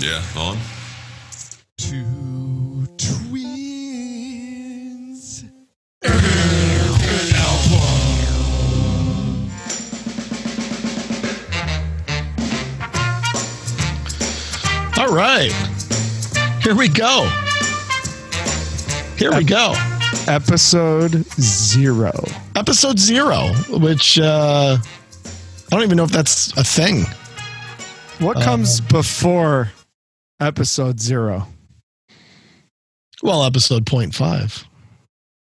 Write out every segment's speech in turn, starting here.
Yeah, on. Two twins. All right. Here we go. Here we go. Episode zero. Episode zero, which uh, I don't even know if that's a thing. What Uh, comes before episode zero? Well, episode point five.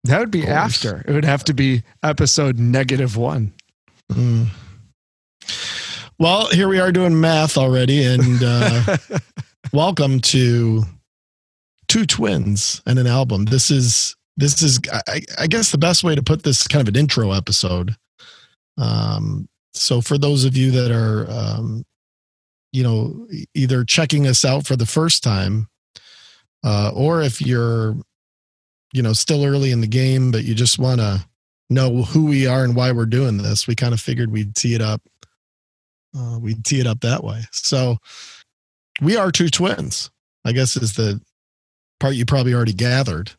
That would be after. It would have to be episode negative one. Mm. Well, here we are doing math already, and uh, welcome to two twins and an album. This is this is I, I guess the best way to put this kind of an intro episode. Um, so for those of you that are um, you know either checking us out for the first time, uh, or if you're you know still early in the game but you just want to know who we are and why we're doing this, we kind of figured we'd tee it up. Uh, we'd tee it up that way. So we are two twins. I guess is the part you probably already gathered.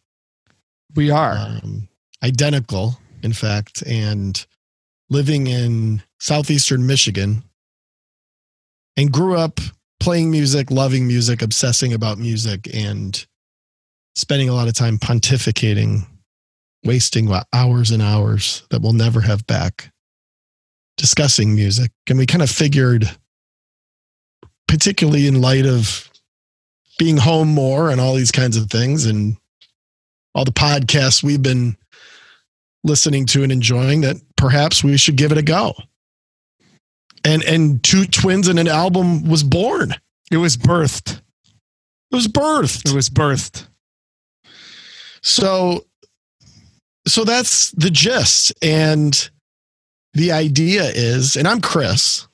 we are. Um, identical, in fact, and living in southeastern Michigan, and grew up playing music, loving music, obsessing about music, and spending a lot of time pontificating, wasting what, hours and hours that we'll never have back discussing music. And we kind of figured, particularly in light of being home more and all these kinds of things and all the podcasts we've been listening to and enjoying that perhaps we should give it a go. And and two twins and an album was born. it was birthed. It was birthed. It was birthed. So so that's the gist. And the idea is, and I'm Chris,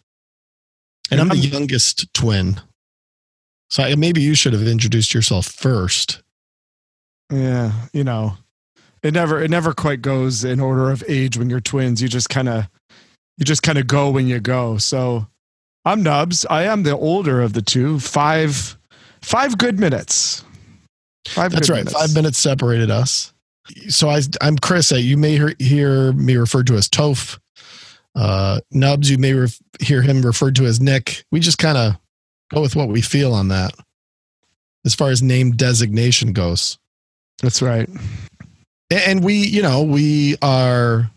and I'm the mm-hmm. youngest twin. So I, maybe you should have introduced yourself first. Yeah, you know, it never it never quite goes in order of age when you're twins. You just kind of you just kind of go when you go. So I'm Nubs. I am the older of the two. Five five good minutes. Five. That's right. minutes. Five minutes separated us. So I, I'm Chris. You may hear, hear me referred to as Toph. Uh, Nubs, you may ref, hear him referred to as Nick. We just kind of go with what we feel on that as far as name designation goes. That's right. And we, you know, we are,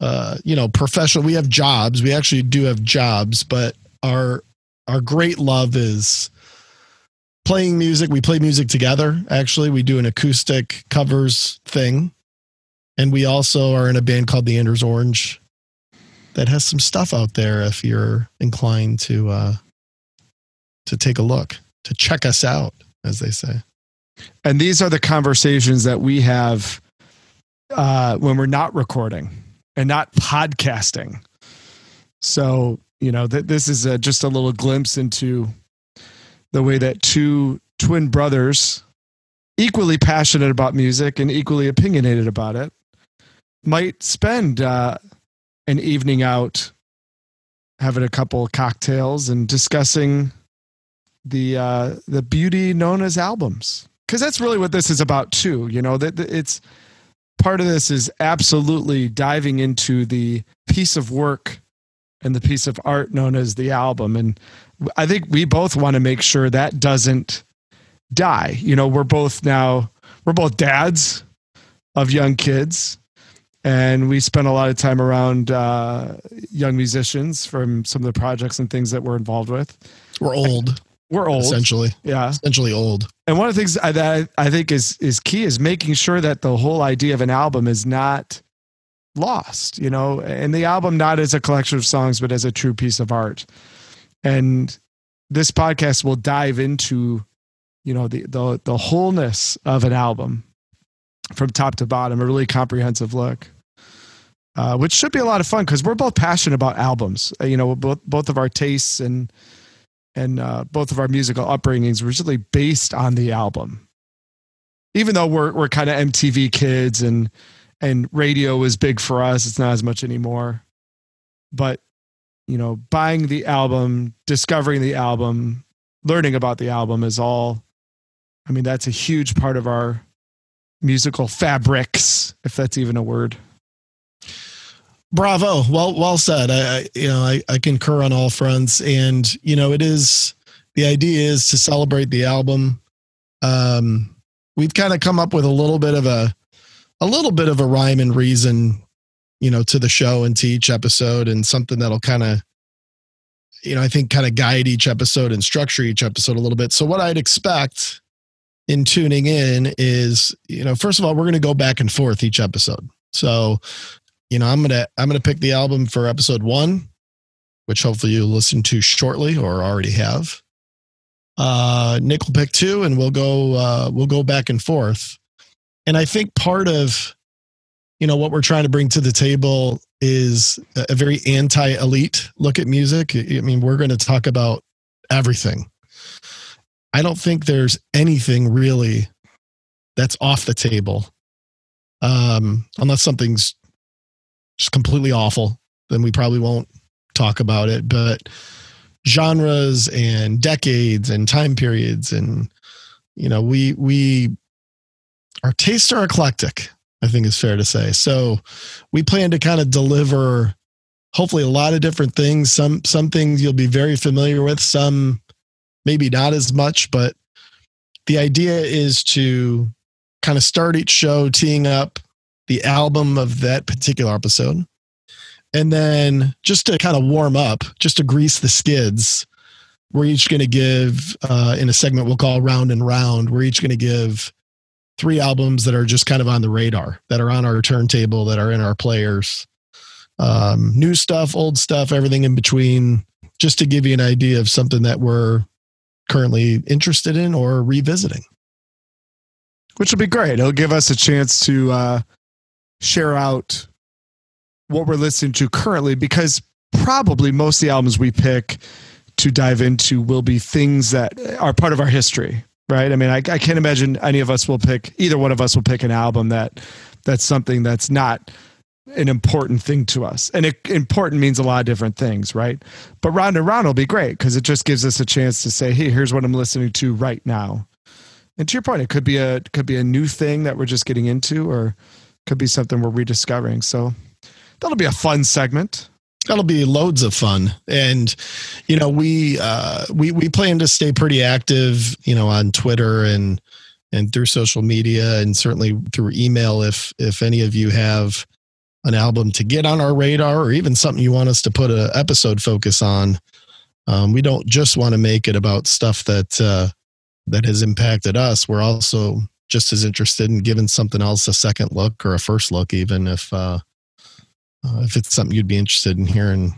uh, you know, professional. We have jobs. We actually do have jobs, but our our great love is playing music. We play music together. Actually, we do an acoustic covers thing, and we also are in a band called the Anders Orange that has some stuff out there. If you're inclined to uh, to take a look, to check us out, as they say. And these are the conversations that we have uh, when we're not recording and not podcasting. So, you know, th- this is a, just a little glimpse into the way that two twin brothers, equally passionate about music and equally opinionated about it, might spend uh, an evening out having a couple cocktails and discussing the uh, the beauty known as albums because that's really what this is about too. You know that it's part of this is absolutely diving into the piece of work and the piece of art known as the album, and I think we both want to make sure that doesn't die. You know, we're both now we're both dads of young kids. And we spent a lot of time around uh, young musicians from some of the projects and things that we're involved with. We're old, We're old, essentially. yeah. Essentially old. And one of the things I- that I think is is key is making sure that the whole idea of an album is not lost, you know, and the album not as a collection of songs, but as a true piece of art. And this podcast will dive into, you know, the the the wholeness of an album from top to bottom, a really comprehensive look. Uh, which should be a lot of fun because we're both passionate about albums. Uh, you know, both both of our tastes and and uh, both of our musical upbringings were really based on the album. Even though we're we're kind of MTV kids and and radio was big for us, it's not as much anymore. But you know, buying the album, discovering the album, learning about the album is all I mean, that's a huge part of our musical fabrics, if that's even a word. Bravo. Well, well said. I, I you know, I, I concur on all fronts. And, you know, it is the idea is to celebrate the album. Um, we've kind of come up with a little bit of a, a little bit of a rhyme and reason, you know, to the show and to each episode and something that'll kind of, you know, I think kind of guide each episode and structure each episode a little bit. So what I'd expect in tuning in is, you know, first of all, we're going to go back and forth each episode. So you know, I'm gonna I'm gonna pick the album for episode one, which hopefully you'll listen to shortly or already have. Uh, Nick will pick two, and we'll go uh, we'll go back and forth. And I think part of you know what we're trying to bring to the table is a very anti-elite look at music. I mean, we're going to talk about everything. I don't think there's anything really that's off the table, um, unless something's completely awful, then we probably won't talk about it. But genres and decades and time periods and you know we we our tastes are eclectic i think is fair to say so we plan to kind of deliver hopefully a lot of different things some some things you'll be very familiar with some maybe not as much but the idea is to kind of start each show teeing up the album of that particular episode. And then just to kind of warm up, just to grease the skids, we're each going to give, uh, in a segment we'll call Round and Round, we're each going to give three albums that are just kind of on the radar, that are on our turntable, that are in our players. Um, new stuff, old stuff, everything in between, just to give you an idea of something that we're currently interested in or revisiting. Which will be great. It'll give us a chance to uh, share out what we're listening to currently because probably most of the albums we pick to dive into will be things that are part of our history right? I mean I, I, can't imagine any of us will pick either one of us will pick an album that that's something that's not an important thing to us. And it, important means a lot of different things right? But round and round will be great because it just gives us a chance to say hey here's what i'm listening to right now. And to your point it could be a could be a new thing that we're just getting into or could be something we're rediscovering. So that'll be a fun segment. That'll be loads of fun, and you know we uh, we we plan to stay pretty active, you know, on Twitter and and through social media, and certainly through email. If if any of you have an album to get on our radar, or even something you want us to put an episode focus on, um, we don't just want to make it about stuff that uh, that has impacted us. We're also just as interested in giving something else a second look or a first look, even if uh, uh, if it's something you'd be interested in hearing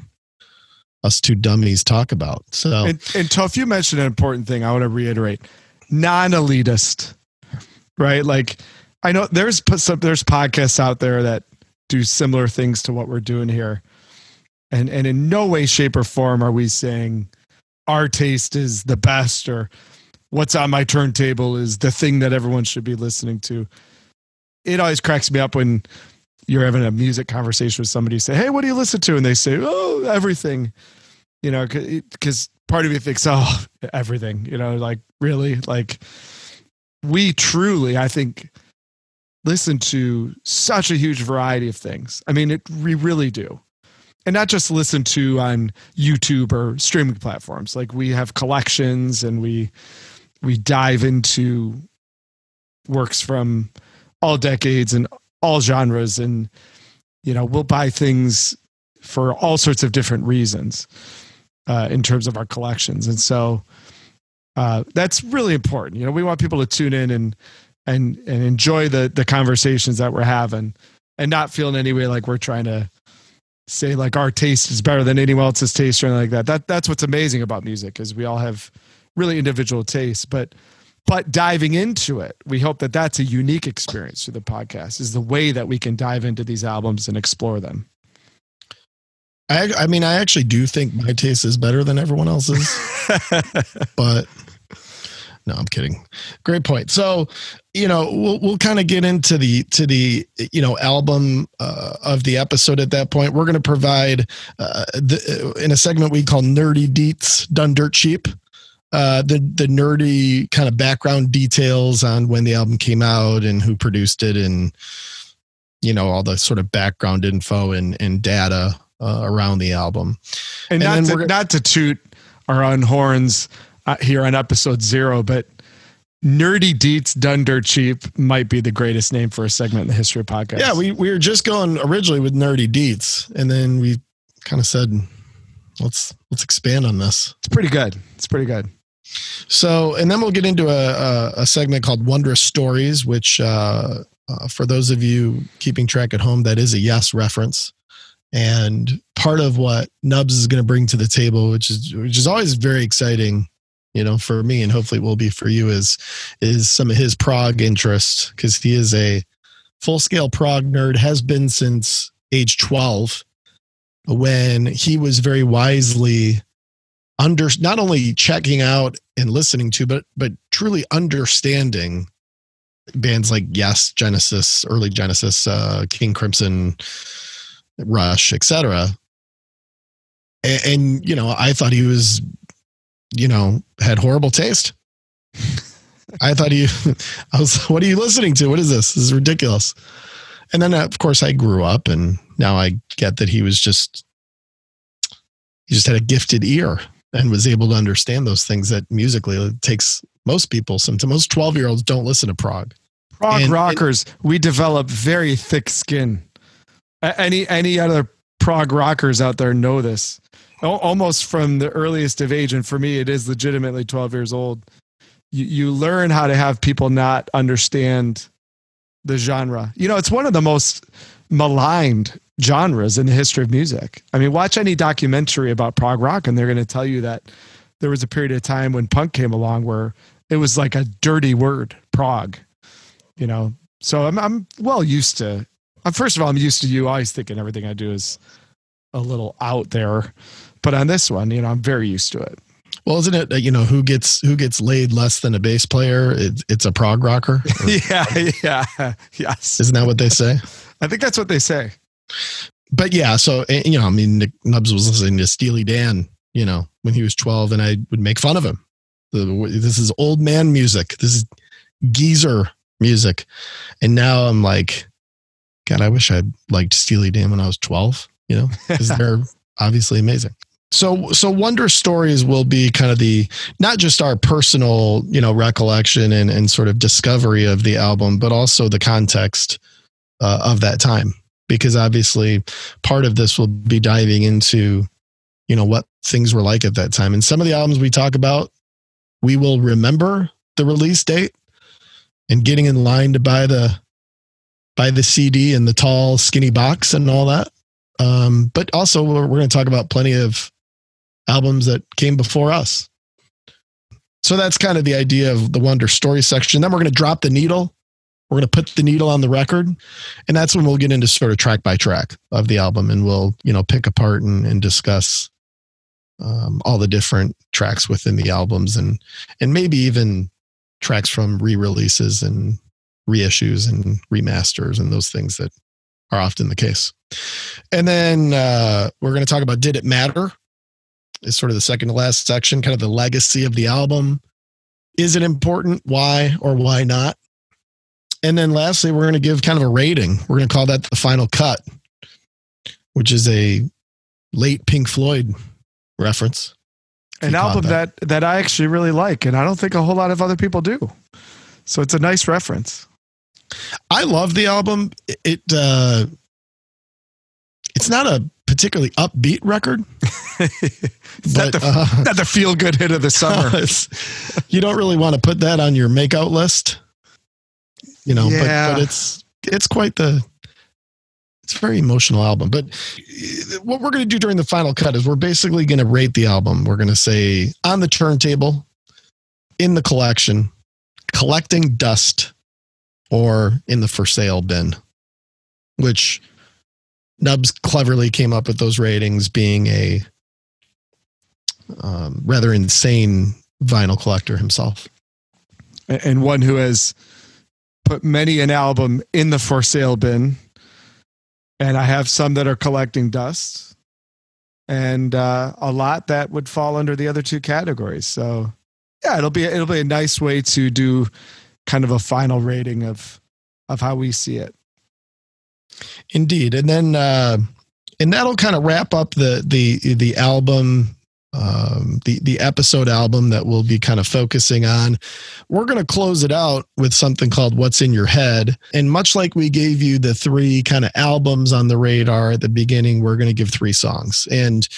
us two dummies talk about. So, and, and you mentioned an important thing. I want to reiterate: non-elitist, right? Like, I know there's some there's podcasts out there that do similar things to what we're doing here, and and in no way, shape, or form are we saying our taste is the best or what's on my turntable is the thing that everyone should be listening to. It always cracks me up when you're having a music conversation with somebody. You say, "Hey, what do you listen to?" And they say, "Oh, everything." You know, because part of me thinks, "Oh, everything." You know, like really, like we truly, I think, listen to such a huge variety of things. I mean, it we really do. And not just listen to on YouTube or streaming platforms. Like we have collections and we we dive into works from all decades and all genres and you know we'll buy things for all sorts of different reasons uh, in terms of our collections. And so uh, that's really important. You know we want people to tune in and and and enjoy the the conversations that we're having and not feel in any way like we're trying to say like our taste is better than anyone else's taste or anything like that. That that's what's amazing about music is we all have really individual tastes, but but diving into it, we hope that that's a unique experience through the podcast. Is the way that we can dive into these albums and explore them. I, I mean, I actually do think my taste is better than everyone else's, but no, I'm kidding. Great point. So, you know, we'll we'll kind of get into the to the you know album uh, of the episode at that point. We're going to provide uh, the, in a segment we call Nerdy Deets Done Dirt Cheap uh, the the nerdy kind of background details on when the album came out and who produced it, and you know all the sort of background info and and data uh, around the album. And, and not to, not to toot our own horns uh, here on episode zero, but Nerdy Deets Done Dirt Cheap might be the greatest name for a segment in the history of podcasts. Yeah, we, we were just going originally with Nerdy Deets, and then we kind of said, let's let's expand on this. It's pretty good. It's pretty good. So, and then we'll get into a, a, a segment called Wondrous Stories, which, uh, uh, for those of you keeping track at home, that is a yes reference. And part of what Nubs is going to bring to the table, which is which is always very exciting, you know, for me and hopefully will be for you, is is some of his prog interest because he is a full scale prog nerd, has been since age twelve, when he was very wisely under not only checking out and listening to, but but truly understanding bands like Yes, Genesis, early Genesis, uh, King Crimson, Rush, etc. And, and you know, I thought he was, you know, had horrible taste. I thought he, I was, what are you listening to? What is this? This is ridiculous. And then, of course, I grew up, and now I get that he was just, he just had a gifted ear and was able to understand those things that musically it takes most people some to most 12 year olds don't listen to prog. Prog and, rockers and, we develop very thick skin. Any any other prog rockers out there know this. Almost from the earliest of age and for me it is legitimately 12 years old. You, you learn how to have people not understand the genre. You know it's one of the most maligned genres in the history of music. I mean, watch any documentary about prog rock, and they're going to tell you that there was a period of time when punk came along where it was like a dirty word, prog. You know, so I'm I'm well used to. Uh, first of all, I'm used to you always thinking everything I do is a little out there, but on this one, you know, I'm very used to it. Well, isn't it you know who gets who gets laid less than a bass player? It's, it's a prog rocker. yeah, yeah, yes. Isn't that what they say? I think that's what they say but yeah, so eh, you know, I mean, Nick Nubs was listening to Steely Dan, you know, when he was 12, and I would make fun of him. This is old man music. This is geezer music. And now I'm like, God, I wish I'd liked Steely Dan when I was 12, you know, because they're obviously amazing. So, so wonder stories will be kind of the not just our personal, you know, recollection and, and sort of discovery of the album, but also the context uh, of that time because obviously part of this will be diving into you know what things were like at that time. And some of the albums we talk about we will remember the release date and getting in line to buy the buy the cd in the tall skinny box and all that. Um, but also we're, we're going to talk about plenty of albums that came before us. So that's kind of the idea of the wonder story section. Then we're going to drop the needle we're going to put the needle on the record. And that's when we'll get into sort of track by track of the album and we'll, you know, pick apart and, and discuss um, all the different tracks within the albums and, and maybe even tracks from re-releases and reissues and remasters and those things that are often the case. And then uh, we're going to talk about Did It Matter? Is sort of the second to last section, kind of the legacy of the album. Is it important? Why or why not? And then lastly, we're going to give kind of a rating. We're going to call that the final cut, which is a late Pink Floyd reference. An album that. that that I actually really like, and I don't think a whole lot of other people do. So it's a nice reference. I love the album. It uh, it's not a particularly upbeat record. but, not, the, uh, not the feel good hit of the summer. you don't really want to put that on your makeout list you know, yeah. but, but it's, it's quite the, it's a very emotional album. But what we're going to do during the final cut is we're basically going to rate the album. We're going to say on the turntable, in the collection, collecting dust, or in the for sale bin, which Nubs cleverly came up with those ratings being a um, rather insane vinyl collector himself. And one who has put many an album in the for sale bin, and I have some that are collecting dust, and uh, a lot that would fall under the other two categories. So yeah, it'll be it'll be a nice way to do kind of a final rating of of how we see it. Indeed, and then uh, and that'll kind of wrap up the the the album um, the the episode album that we'll be kind of focusing on. We're going to close it out with something called "What's in Your Head," and much like we gave you the three kind of albums on the radar at the beginning, we're going to give three songs. And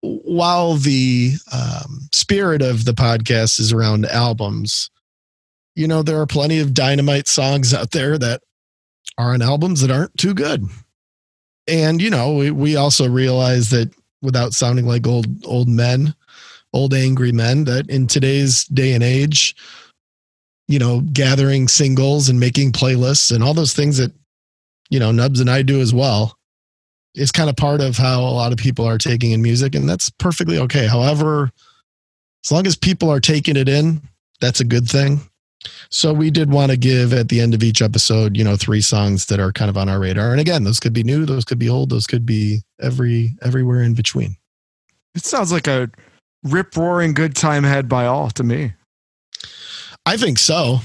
while the um, spirit of the podcast is around albums, you know there are plenty of dynamite songs out there that are on albums that aren't too good. And you know, we, we also realize that without sounding like old old men, old angry men, that in today's day and age, you know, gathering singles and making playlists and all those things that you know Nubs and I do as well is kind of part of how a lot of people are taking in music, and that's perfectly okay. However, as long as people are taking it in, that's a good thing. So we did want to give at the end of each episode, you know, three songs that are kind of on our radar. And again, those could be new, those could be old, those could be every everywhere in between. It sounds like a rip roaring good time had by all to me. I think so.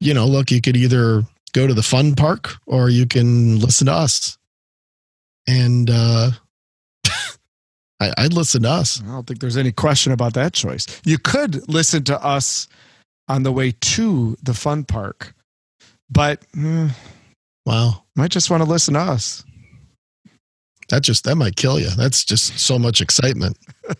You know, look, you could either go to the fun park or you can listen to us. And uh I, I'd listen to us. I don't think there's any question about that choice. You could listen to us on the way to the fun park, but mm, Wow. might just want to listen to us. That just that might kill you. That's just so much excitement.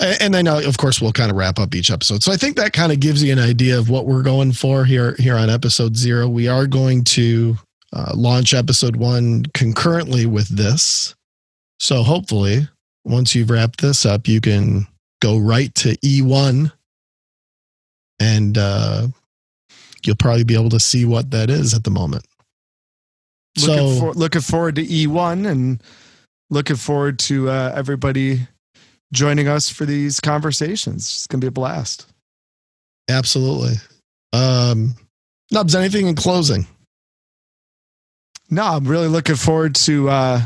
And then uh, of course we'll kind of wrap up each episode. So I think that kind of gives you an idea of what we're going for here here on episode 0. We are going to uh, launch episode 1 concurrently with this. So hopefully once you've wrapped this up you can go right to E1 and uh you'll probably be able to see what that is at the moment. Looking, So- for, looking forward to E1 and looking forward to uh, everybody joining us for these conversations. It's going to be a blast. Absolutely. Um, Nubs, anything in closing? No, I'm really looking forward to uh,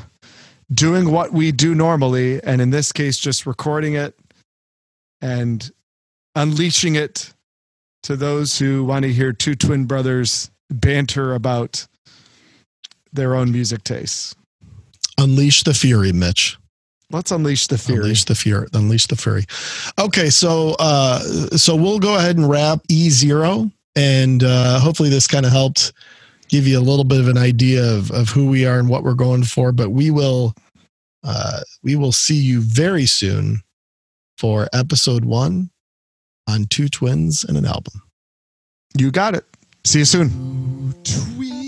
doing what we do normally, and in this case, just recording it and unleashing it to those who want to hear two twin brothers banter about their own music tastes. Unleash the fury, Mitch. Let's unleash the fury. Unleash the fury. Unleash the fury. Okay, so uh, so we'll go ahead and wrap E zero, and uh, hopefully this kind of helped give you a little bit of an idea of of who we are and what we're going for. But we will uh, we will see you very soon for episode one on Two Twins and an Album. You got it. See you soon. Twins.